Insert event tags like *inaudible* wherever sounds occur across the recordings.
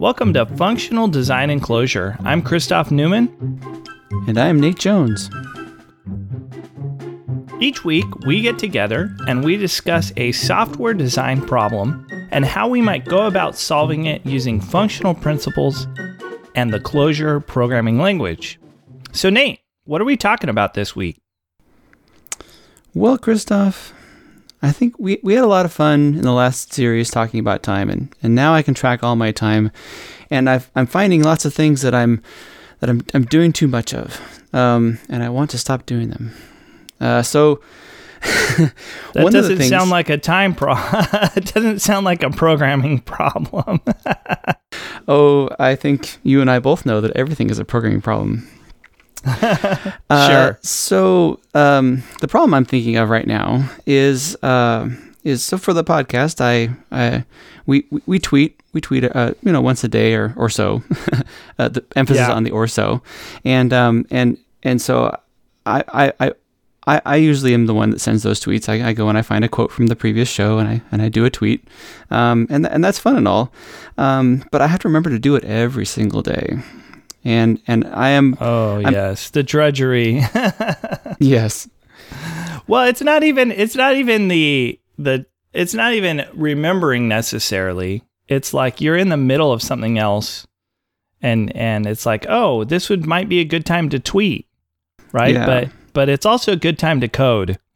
Welcome to Functional Design in Clojure. I'm Christoph Neumann. And I'm Nate Jones. Each week, we get together and we discuss a software design problem and how we might go about solving it using functional principles and the Clojure programming language. So, Nate, what are we talking about this week? Well, Christoph, I think we, we had a lot of fun in the last series talking about time, and, and now I can track all my time, and I've, I'm finding lots of things that I'm that I'm, I'm doing too much of, um, and I want to stop doing them. Uh, so *laughs* that doesn't things, sound like a time pro. *laughs* it doesn't sound like a programming *laughs* problem. oh, I think you and I both know that everything is a programming problem. Uh, sure. So um, the problem I'm thinking of right now is uh, is so for the podcast, I, I we, we tweet we tweet uh, you know once a day or or so. *laughs* Uh, the emphasis yeah. on the or so, and um and and so I I. I, I usually am the one that sends those tweets. I, I, go and I find a quote from the previous show and I and I do a tweet, um, and and that's fun and all, um, but I have to remember to do it every single day and and I am. Oh I'm, yes, the drudgery. *laughs* yes. Well, it's not even. It's not even the the. It's not even remembering necessarily. It's like you're in the middle of something else, and and it's like, oh, this would might be a good time to tweet, right? Yeah. But but it's also a good time to code. *laughs*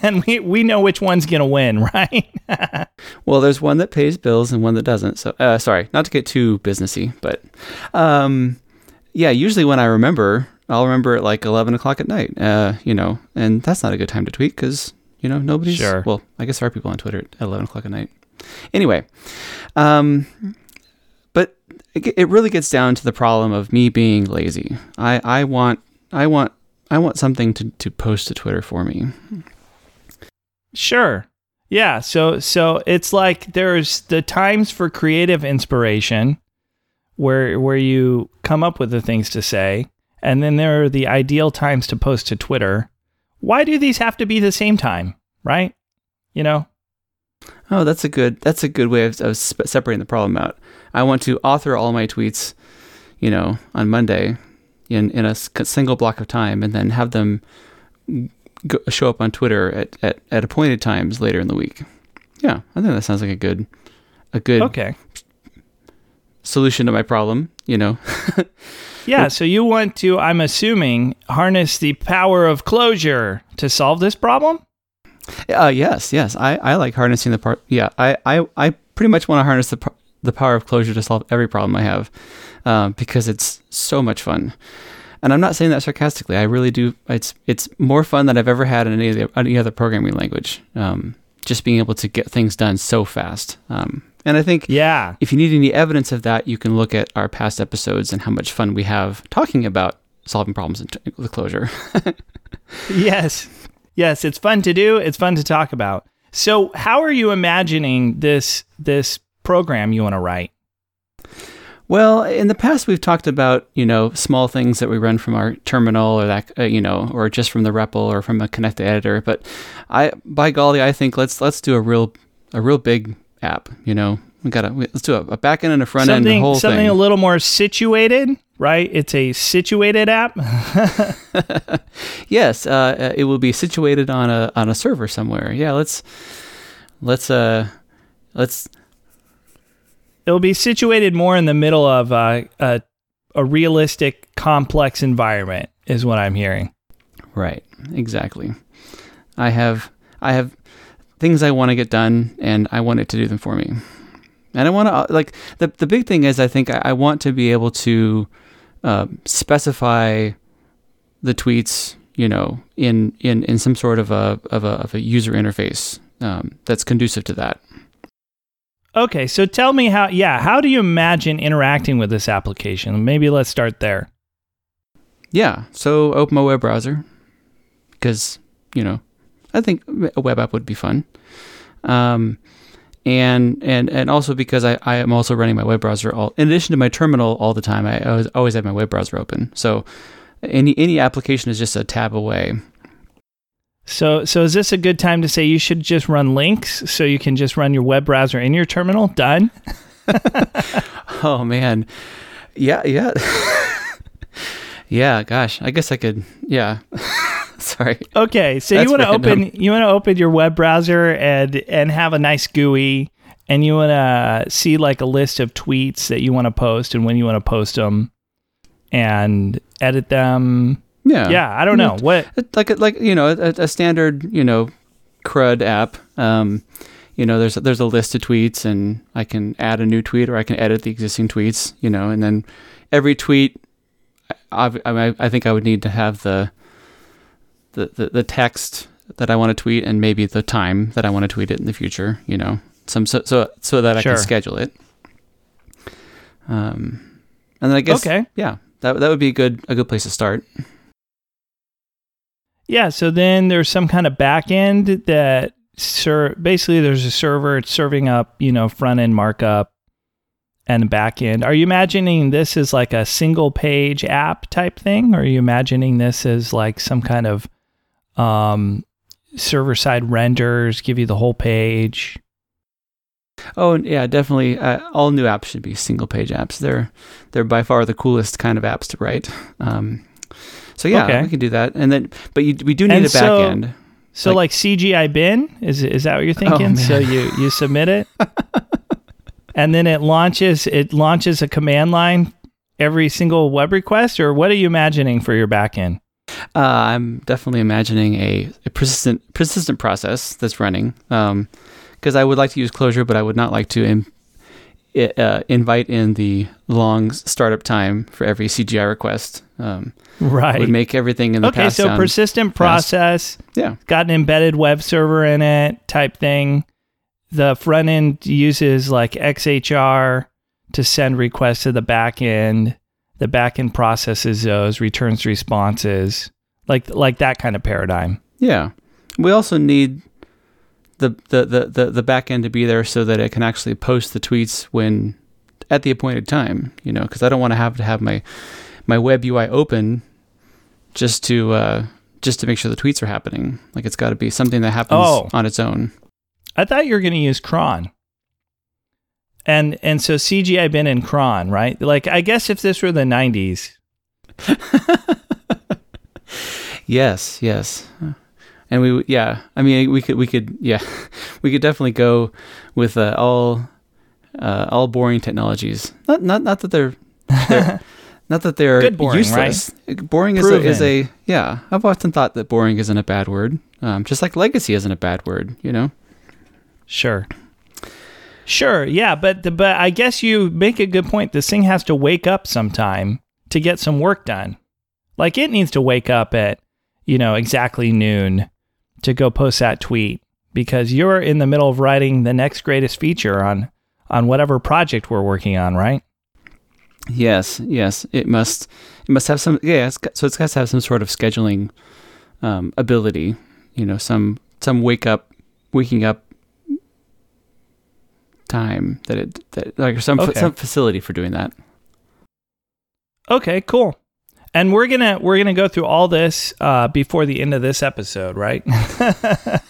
And we, we know which one's going to win, *laughs* right? well, there's one that pays bills and one that doesn't. So, uh, sorry, not to get too businessy, but um, yeah, usually when I remember, I'll remember at like 11 o'clock at night, uh, you know, and that's not a good time to tweet because, you know, nobody's, sure. well, I guess there are people on Twitter at 11 o'clock at night. Anyway, um, but it, it really gets down to the problem of me being lazy. I, I want, I want, I want something to, to post to Twitter for me. Sure. Yeah. So, so it's like there's the times for creative inspiration where where you come up with the things to say, and then there are the ideal times to post to Twitter. Why do these have to be the same time, right? You know. Oh, that's a good that's a good way of, of separating the problem out. I want to author all my tweets, you know, on Monday, in in a single block of time, and then have them go, show up on Twitter at, at, at appointed times later in the week. Yeah, I think that sounds like a good a good okay solution to my problem, you know. *laughs* yeah, so you want to, I'm assuming, harness the power of Clojure to solve this problem? Uh, yes, yes. I, I like harnessing the part. Yeah, I, I, I pretty much want to harness the, the power of Clojure to solve every problem I have um, because it's so much fun. And I'm not saying that sarcastically. I really do. It's it's more fun than I've ever had in any, the, any other programming language. Um, just being able to get things done so fast. Um, and I think yeah, if you need any evidence of that, you can look at our past episodes and how much fun we have talking about solving problems in the Clojure. *laughs* yes. Yes, it's fun to do, it's fun to talk about. So, how are you imagining this this program you want to write? Well, in the past, we've talked about you know small things that we run from our terminal, or that uh, you know, or just from the REPL or from a Connect editor. But I, by golly, I think let's let's do a real a real big app. You know, we got to let's do a, a back end and a front something, end. The whole something thing. a little more situated, right? It's a situated app. *laughs* yes, uh, uh, it will be situated on a on a server somewhere. Yeah, let's let's uh let's. It'll be situated more in the middle of uh, a a realistic, complex environment, is what I'm hearing. Right. Exactly. I have I have things I want to get done, and I want it to do them for me. And I want to uh, like the the big thing is I think I, I want to be able to uh, specify the tweets, you know, in in in some sort of a of a of a user interface um, that's conducive to that. Okay, so tell me how. Yeah, how do you imagine interacting with this application? Maybe let's start there. Yeah, so open my web browser because you know I think a web app would be fun. Um, and and and also because I, I am also running my web browser all in addition to my terminal all the time. I always, always have my web browser open. So any any application is just a tab away. So so is this a good time to say you should just run links so you can just run your web browser in your terminal? Done. *laughs* Oh man, yeah, yeah, *laughs* yeah. Gosh, I guess I could. Yeah. *laughs* Sorry. Okay, so That's you want to open you want to open your web browser and and have a nice GUI, and you want to see like a list of tweets that you want to post and when you want to post them, and edit them. Yeah. Yeah, I don't know what. It- like a, like you know a, a standard you know crud app um you know there's a, there's a list of tweets and i can add a new tweet or i can edit the existing tweets you know and then every tweet i i, I think i would need to have the the the, the text that i want to tweet and maybe the time that i want to tweet it in the future you know some so so, so that i Sure. can schedule it um and then i guess Okay. yeah that, that would be a good a good place to start Yeah, so then there's some kind of back end that ser- basically there's a server it's serving up, you know, front end markup and back end. Are you imagining this as like a single page app type thing or are you imagining this as like some kind of um server side renders give you the whole page? Oh and yeah, definitely. Uh, all new apps should be single page apps. They're they're by far the coolest kind of apps to write. Um, so yeah, Okay. we can do that. And then, but you, we do need And a back so- end. So Like- like, CGI bin is is that what you're thinking? man. so you you submit it, *laughs* and then it launches it launches a command line every single web request, or what are you imagining for your backend? Uh, I'm definitely imagining a, a persistent persistent process that's running. Because I would like to use Clojure, but I would not like to im- uh, invite in the long startup time for every CGI request. Um, Right. Would make everything in the okay, so persistent process, yeah. got an embedded web server in it, type thing. The front end uses like XHR to send requests to the back end. The back end processes those, returns responses, like like that kind of paradigm. Yeah. We also need the the, the, the, the back end to be there so that it can actually post the tweets when at the appointed time, you know, because I don't want to have to have my my web UI open just to uh, just to make sure the tweets are happening. Like it's got to be something that happens Oh. on its own. I thought you were going to use cron. And and so CGI bin and cron, right? Like I guess if this were the 90s, *laughs* Yes, yes. And we yeah, I mean we could we could yeah, *laughs* we could definitely go with uh, all uh, all boring technologies. Not not not that they're, they're *laughs* not that they're Good boring, useless. Boring is a, is a yeah. I've often thought that boring isn't a bad word. Um, just like legacy isn't a bad word, you know. Sure. Sure, yeah, but but I guess you make a good point. This thing has to wake up sometime to get some work done. Like it needs to wake up at, you know, exactly noon to go post that tweet because you're in the middle of writing the next greatest feature on on whatever project we're working on, right? Yes, yes. It must it must have some yeah. It's so it's got to have some sort of scheduling um, ability. You know, some some wake up waking up time that it that like some Okay. some facility for doing that. Okay, cool. And we're gonna we're gonna go through all this uh, before the end of this episode, right? *laughs*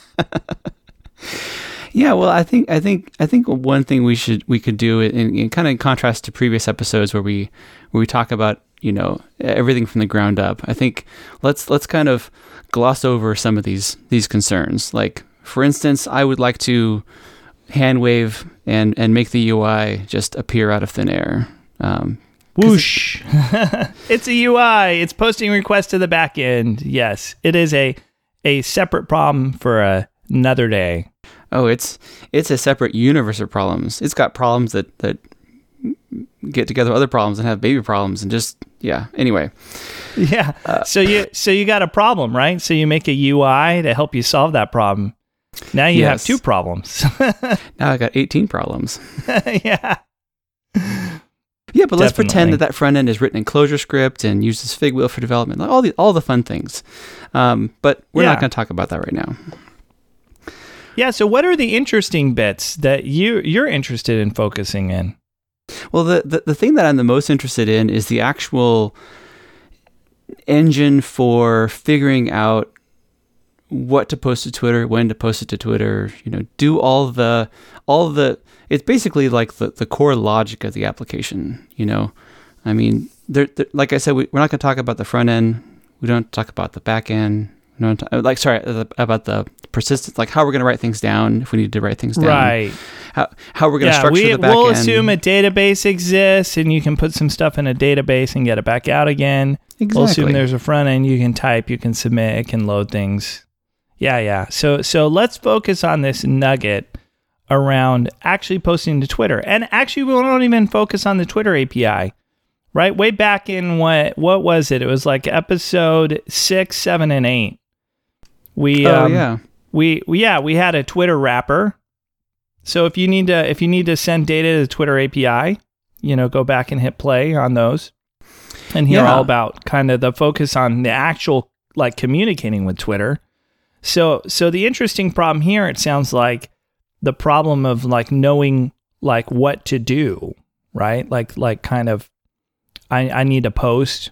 Yeah, well, I think I think I think one thing we should we could do in, in kind of in contrast to previous episodes where we where we talk about you know everything from the ground up. I think let's let's kind of gloss over some of these these concerns. Like for instance, I would like to hand wave and and make the UI just appear out of thin air. Um, Whoosh. *laughs* it's a UI. It's posting requests to the back end. Yes, it is a a separate problem for a, another day. oh, it's it's a separate universe of problems. It's got problems that that get together with other problems and have baby problems and just yeah. Anyway. Yeah. Uh, so you so you got a problem, right? So you make a UI to help you solve that problem. Now you have two problems. *laughs* Now I got 18 problems. *laughs* yeah. Yeah, but let's Definitely. pretend that that front end is written in ClojureScript and uses Figwheel for development, like all the all the fun things. Um, but we're Yeah. not going to talk about that right now. Yeah, so what are the interesting bits that you you're interested in focusing in? Well, the, the the thing that I'm the most interested in is the actual engine for figuring out what to post to Twitter, when to post it to Twitter, you know, do all the all the it's basically like the, the core logic of the application, you know. I mean, like I said, we, we're not going to talk about the front end. We don't talk about the back end. We like sorry uh, about the persistence, like how we're going to write things down if we need to write things down. Right. How, how we're going to Yeah, structure we, the back end. we'll end. assume a database exists and you can put some stuff in a database and get it back out again. Exactly. We'll assume there's a front end you can type, you can submit, it can load things. Yeah, yeah. So so let's focus on this nugget around actually posting to Twitter. And actually we won't even focus on the Twitter API. Right? Way back in what what was it? It was like episode six, seven, and eight. We oh um, yeah. we, we yeah we had a twitter wrapper so if you need to if you need to send data to the twitter api you know go back and hit play on those and hear Yeah. all about kind of the focus on the actual like communicating with twitter so so the interesting problem here it sounds like the problem of like knowing like what to do right? Like like kind of i i need to post.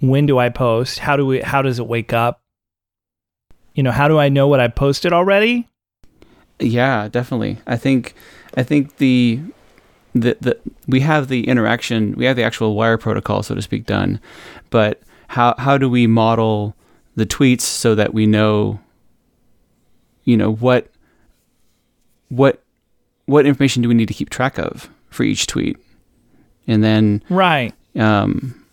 When do i post? How do we how does it wake up? You know how do i know what i posted already? Yeah, definitely. I think I think the the, the we have the interaction, we have the actual wire protocol, so to speak, done. But how how do we model the tweets so that we know, you know, what what what information do we need to keep track of for each tweet, and then right. um,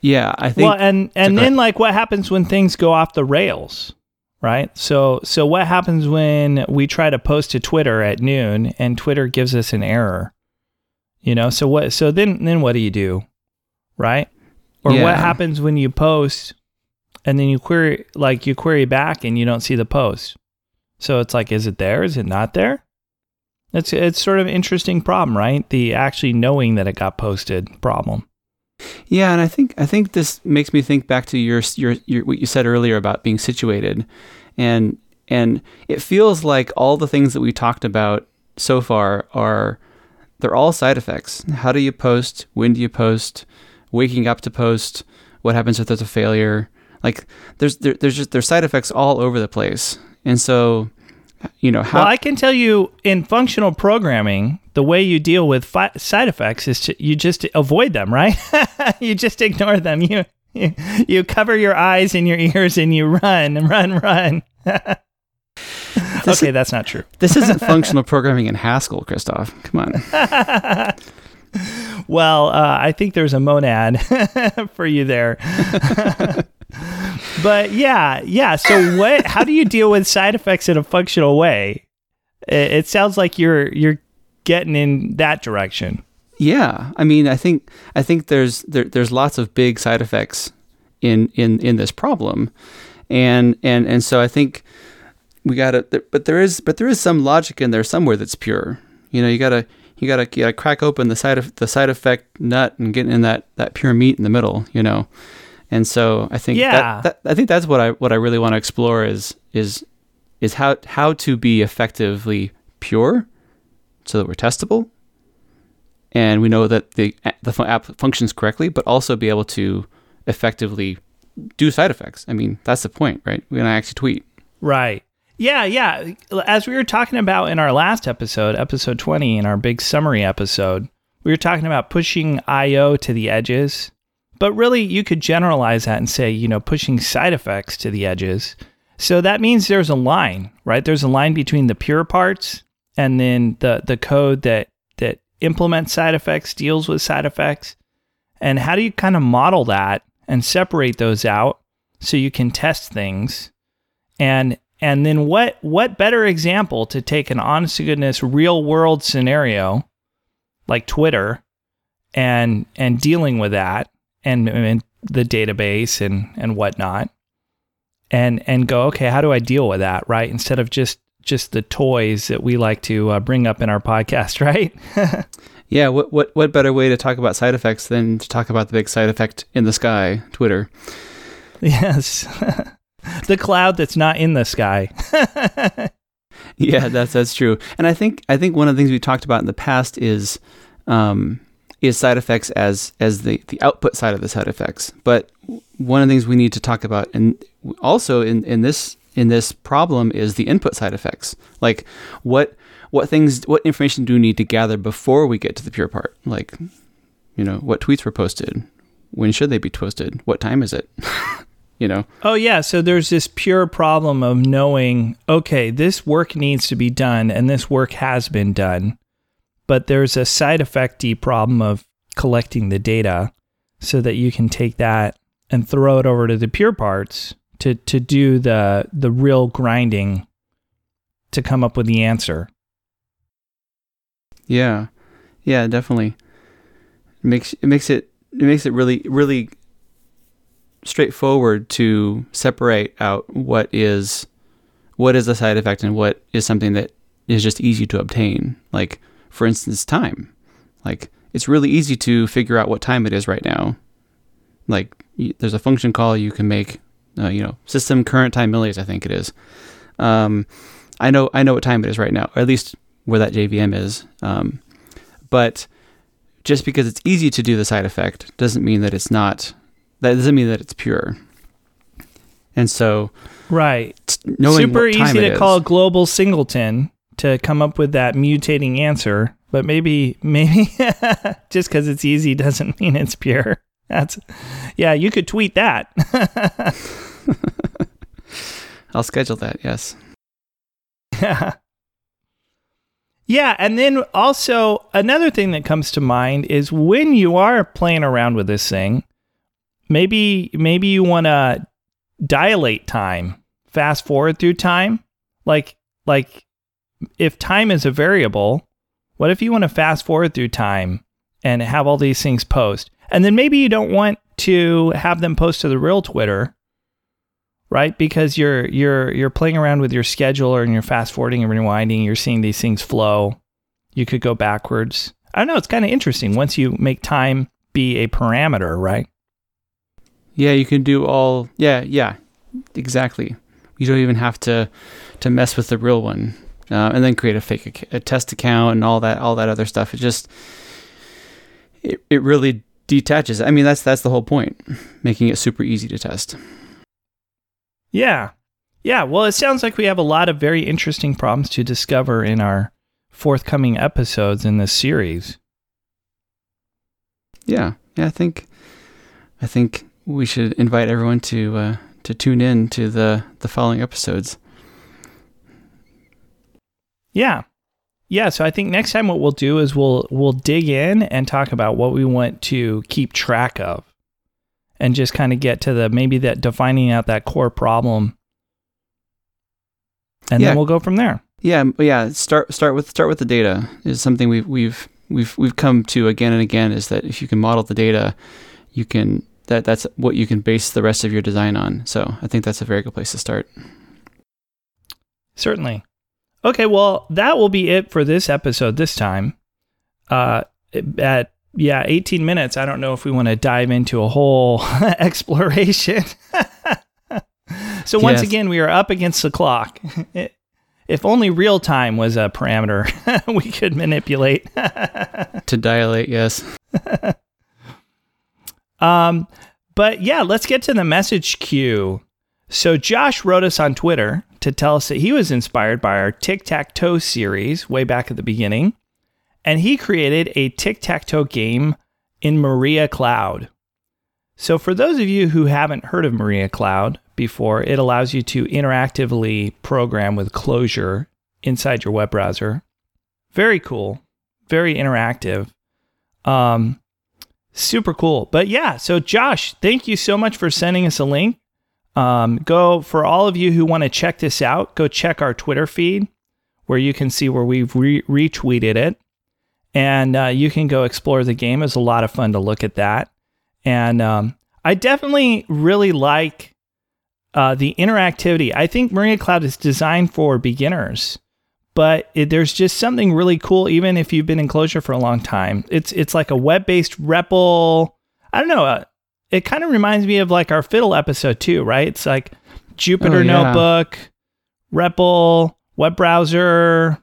yeah, I think well and and then like what happens when things go off the rails right? So so what happens when we try to post to twitter at noon and twitter gives us an error? You know so what so then then what do you do right or Yeah. what happens when you post and then you query like you query back and you don't see the post so it's like is it there is it not there it's it's sort of an interesting problem right the actually knowing that it got posted problem Yeah, and I think I think this makes me think back to your your, your what you said earlier about being situated, and and it feels like all the things that we talked about so far are they're all side effects. How do you post? When do you post? Waking up to post? What happens if there's a failure? Like there's there, there's just there's side effects all over the place, and so you know how well, I can tell you in functional programming, the way you deal with fi- side effects is to, you just avoid them, right? *laughs* you just ignore them. You, you you cover your eyes and your ears and you run, run, run. *laughs* okay, that's not true. this isn't *laughs* functional programming in Haskell, Christoph. Come on. Well, uh, I think there's a monad *laughs* for you there. *laughs* but yeah, yeah. So what? How do you deal with side effects in a functional way? It, it sounds like you're you're getting in that direction. Yeah, I mean, I think I think there's there, there's lots of big side effects in in in this problem, and and and so I think we got to, but there is but there is some logic in there somewhere that's pure. You know, you gotta you gotta you gotta crack open the side of the side effect nut and get in that that pure meat in the middle. You know, and so I think Yeah. that, that I think that's what I what I really want to explore is is is how how to be effectively pure, so that we're testable and we know that the the app functions correctly, but also be able to effectively do side effects. I mean, that's the point, right? We're gonna actually tweet. Right. Yeah, yeah. As we were talking about in our last episode, episode 20, in our big summary episode, we were talking about pushing IO to the edges. But really, you could generalize that and say, you know, pushing side effects to the edges. So that means there's a line, right? There's a line between the pure parts and then the, the code that, that implements side effects, deals with side effects. And how do you kind of model that and separate those out so you can test things? and and then what what better example to take an honest to goodness real world scenario like twitter and and dealing with that and, and the database and and whatnot and and go okay how do i deal with that right instead of just just the toys that we like to uh, bring up in our podcast *laughs* right Yeah. What what what better way to talk about side effects than to talk about the big side effect in the sky, Twitter? *laughs* yes *laughs* *laughs* the cloud that's not in the sky *laughs* Yeah, that's that's true. And I think I think one of the things we talked about in the past is um, is side effects as as the the output side of the side effects. But one of the things we need to talk about, and also in in this in this problem is the input side effects. Like what what things what information do we need to gather before we get to the pure part? Like you know what tweets were posted, when should they be posted, what time is it? *laughs* you know. Oh yeah, so there's this pure problem of knowing, okay, this work needs to be done and this work has been done. But there's a side effecty problem of collecting the data so that you can take that and throw it over to the pure parts to to do the the real grinding to come up with the answer. Yeah. Yeah, definitely. It makes it makes it it makes it really really straightforward to separate out what is what is a side effect and what is something that is just easy to obtain. Like for instance, time. Like it's really easy to figure out what time it is right now. Like there's a function call you can make, uh, you know, system current time millis, I think it is. Um, I know I know what time it is right now, or at least where that JVM is. Um, but just because it's easy to do the side effect doesn't mean that it's not. That doesn't mean that it's pure. And so, right, super easy to call global singleton to come up with that mutating answer, but maybe maybe *laughs* just because it's easy doesn't mean it's pure. That's yeah, you could tweet that. *laughs* I'll schedule that. Yes. Yeah. *laughs* Yeah, and then also another thing that comes to mind is when you are playing around with this thing, maybe maybe you want to dilate time, fast forward through time. Like like if time is a variable, what if you want to fast forward through time and have all these things post? And then maybe you don't want to have them post to the real Twitter, right? Because you're you're you're playing around with your scheduler and you're fast forwarding and rewinding, you're seeing these things flow. You could go backwards. I don't know, it's kind of interesting once you make time be a parameter, right? Yeah, you can do all Yeah, yeah. Exactly. You don't even have to to mess with the real one. Uh, and then create a fake a test account and all that all that other stuff. It just it, it really detaches. I mean, that's that's the whole point, making it super easy to test. Yeah. Yeah, well, it sounds like we have a lot of very interesting problems to discover in our forthcoming episodes in this series. Yeah. Yeah, I think I think we should invite everyone to uh, to tune in to the the following episodes. Yeah yeah, so I think next time what we'll do is we'll we'll dig in and talk about what we want to keep track of and just kind of get to the maybe that defining out that core problem. And yeah. then we'll go from there. Yeah, yeah, start start with start with the data is something we've we've we've we've come to again and again is that if you can model the data, you can that that's what you can base the rest of your design on. So, I think that's a very good place to start. Certainly. Okay, well, that will be it for this episode this time. Uh, at yeah, 18 minutes. I don't know if we want to dive into a whole *laughs* exploration. *laughs* so once yes. again, we are up against the clock. *laughs* if only real time was a parameter we could manipulate to dilate, yes. Um, but yeah, let's get to the message queue. So Josh wrote us on Twitter to tell us that he was inspired by our tic tac toe series way back at the beginning, and he created a tic tac toe game in Maria Cloud. So, for those of you who haven't heard of Maria Cloud before, it allows you to interactively program with Clojure inside your web browser. Very cool, very interactive. Um, super cool. But yeah, so Josh, thank you so much for sending us a link. Um, go for all of you who want to check this out, go check our Twitter feed where you can see where we've re- retweeted it. And uh, you can go explore the game. It's a lot of fun to look at that. And um, I definitely really like uh, the interactivity. I think Maria Cloud is designed for beginners, but it, there's just something really cool, even if you've been in Clojure for a long time. It's it's like a web based REPL. I don't know. Uh, it kind of reminds me of like our fiddle episode too, right? It's like Jupyter oh, yeah. Notebook, REPL, web browser.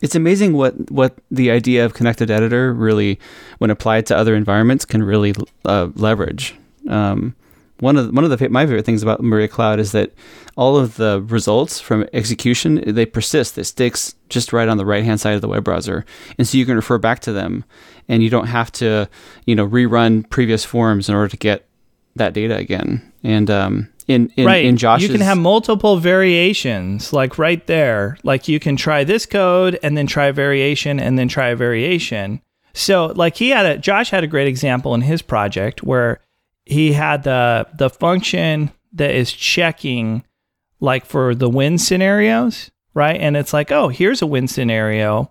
It's amazing what what the idea of connected editor really, when applied to other environments, can really uh, leverage. Um, one of the, one of the my favorite things about Maria Cloud is that all of the results from execution they persist. It sticks just right on the right hand side of the web browser, and so you can refer back to them, and you don't have to you know rerun previous forms in order to get that data again. And um, in in, right. in Josh's, you can have multiple variations, like right there. Like you can try this code and then try a variation and then try a variation. So like he had a Josh had a great example in his project where he had the the function that is checking like for the win scenarios, right? And it's like, oh, here's a win scenario.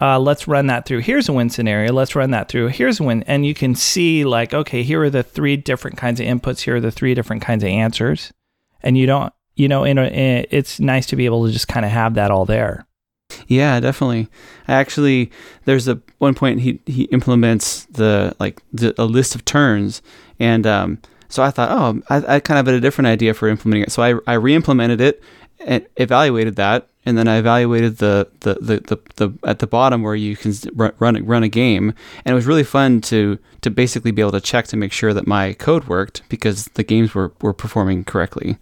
Uh, let's run that through. Here's a win scenario. Let's run that through. Here's a win. And you can see, like, okay, here are the three different kinds of inputs. Here are the three different kinds of answers. And you don't, you know, in a, in, it's nice to be able to just kind of have that all there. Yeah, definitely. I actually, there's a one point he he implements the like the, a list of turns, and um, so I thought, oh, I, I kind of had a different idea for implementing it. So I I re-implemented it and evaluated that, and then I evaluated the the, the, the, the at the bottom where you can run run a game, and it was really fun to to basically be able to check to make sure that my code worked because the games were were performing correctly.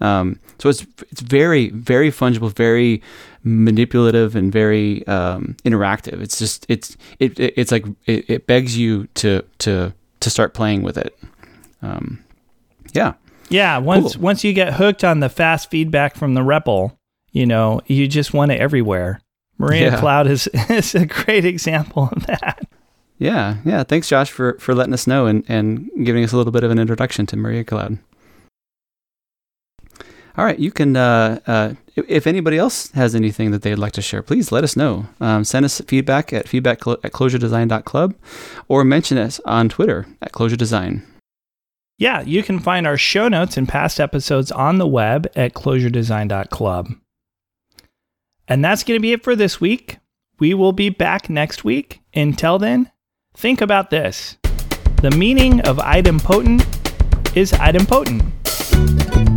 Um, so it's it's very very fungible, very manipulative, and very um, interactive. It's just it's it, it it's like it, it, begs you to to to start playing with it. Um, yeah. Yeah. Once cool. once you get hooked on the fast feedback from the REPL, you know you just want it everywhere. Maria yeah. Cloud is *laughs* is a great example of that. Yeah, yeah. Thanks, Josh, for, for letting us know and, and giving us a little bit of an introduction to Maria Cloud. All right, you can. Uh, uh, if anybody else has anything that they'd like to share, please let us know. Um, send us feedback at feedback at clojuredesign.club or mention us on Twitter at clojuredesign. Yeah, you can find our show notes and past episodes on the web at clojuredesign.club. And that's going to be it for this week. We will be back next week. Until then, think about this the meaning of idempotent is idempotent.